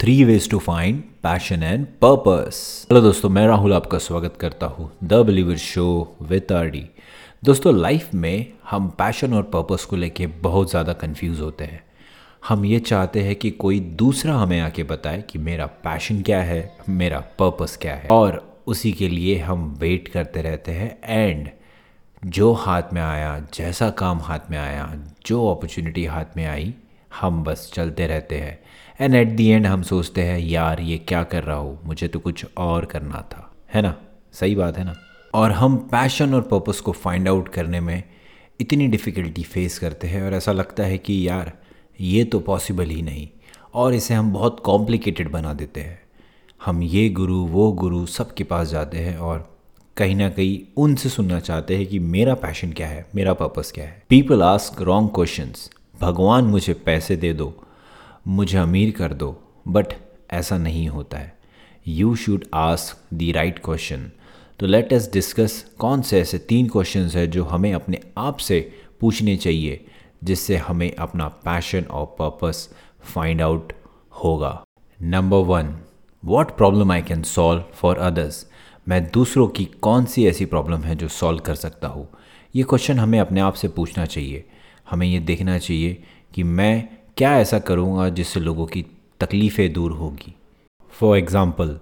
Three ways to find passion and purpose hello दोस्तों, मैं राहुल आपका स्वागत करता हूँ the believer show with R D दोस्तों लाइफ में हम पैशन और पर्पस को लेके बहुत ज़्यादा कंफ्यूज होते हैं। हम ये चाहते हैं कि कोई दूसरा हमें आके बताए कि मेरा पैशन क्या है, मेरा पर्पस क्या है। और उसी के लिए हम वेट करते रहते हैं एंड जो हाथ में आया, जैसा काम हाथ में आया, जो अपॉर्चुनिटी हाथ में आई हम बस चलते रहते हैं। एंड एट दी एंड हम सोचते हैं, यार, ये क्या कर रहा हो? मुझे तो कुछ और करना था। है ना? सही बात है ना? और हम पैशन और पर्पस को फाइंड आउट करने में इतनी डिफ़िकल्टी फेस करते हैं और ऐसा लगता है कि, यार, ये तो पॉसिबल ही नहीं। और इसे हम बहुत कॉम्प्लिकेटेड बना देते हैं। हम ये गुरु, वो गुरु सबके पास जाते हैं और कहीं ना कहीं उनसे सुनना चाहते हैं कि मेरा पैशन क्या है? मेरा पर्पस क्या है? पीपल आस्क रॉन्ग क्वेश्चंस भगवान मुझे पैसे दे दो, मुझे अमीर कर दो बट ऐसा नहीं होता है। You should ask the right question तो लेट अस डिस्कस कौन से ऐसे तीन क्वेश्चंस हैं जो हमें अपने आप से पूछने चाहिए, जिससे हमें अपना पैशन और पर्पस फाइंड आउट होगा। Number one what problem I can solve for others मैं दूसरों की कौन सी ऐसी प्रॉब्लम है जो सॉल्व कर सकता हूँ? ये क्वेश्चन हमें अपने आप से पूछना चाहिए। हमें ये देखना चाहिए कि मैं क्या ऐसा करूँगा जिससे लोगों की तकलीफ़ें दूर होगी। फॉर एग्ज़ाम्पल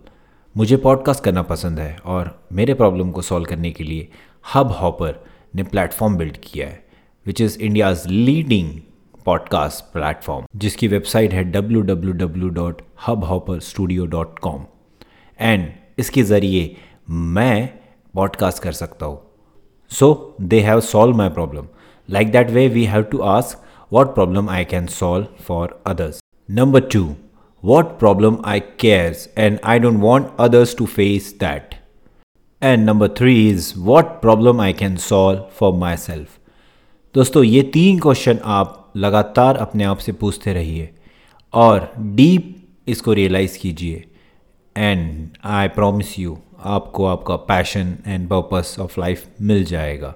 मुझे पॉडकास्ट करना पसंद है और मेरे प्रॉब्लम को सॉल्व करने के लिए हब हॉपर ने प्लेटफॉर्म बिल्ड किया है which is India's leading podcast platform जिसकी वेबसाइट है W W W dot Hubhopper studio dot com and इसके ज़रिए मैं पॉडकास्ट कर सकता हूँ। So they have solve my problem like that way we have to ask what problem I can solve for others. Number 2. What problem I cares and I don't want others to face that. And number 3 is what problem I can solve for myself. दोस्तों ये तीन question आप लगातार अपने आप से पूछते रहिए और डीप इसको रियलाइज़ कीजिए एंड आई प्रॉमिस यू आपको आपका passion and purpose of life मिल जाएगा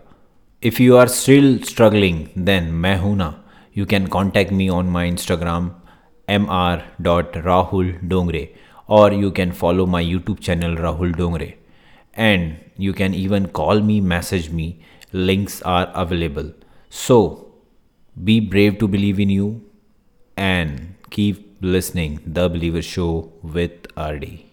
If you are still struggling, then Mehuna, you can contact me on my Instagram mr.rahuldongre or you can follow my YouTube channel Rahul Dongre and you can even call me, message me. Links are available. So be brave to believe in you and keep listening The Believer Show with RD.